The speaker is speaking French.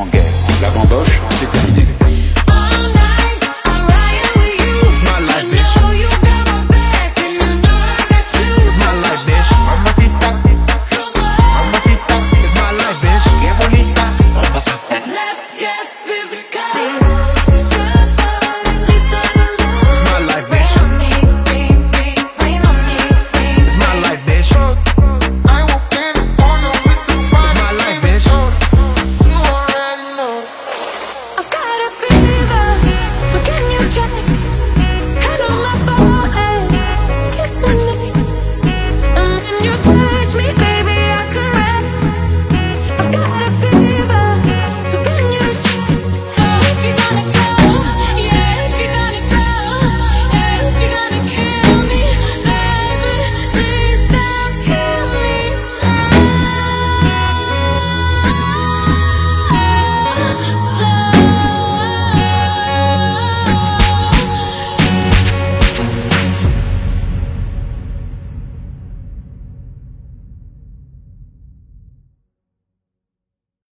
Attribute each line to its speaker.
Speaker 1: en guerre. La bamboche, c'est terminé.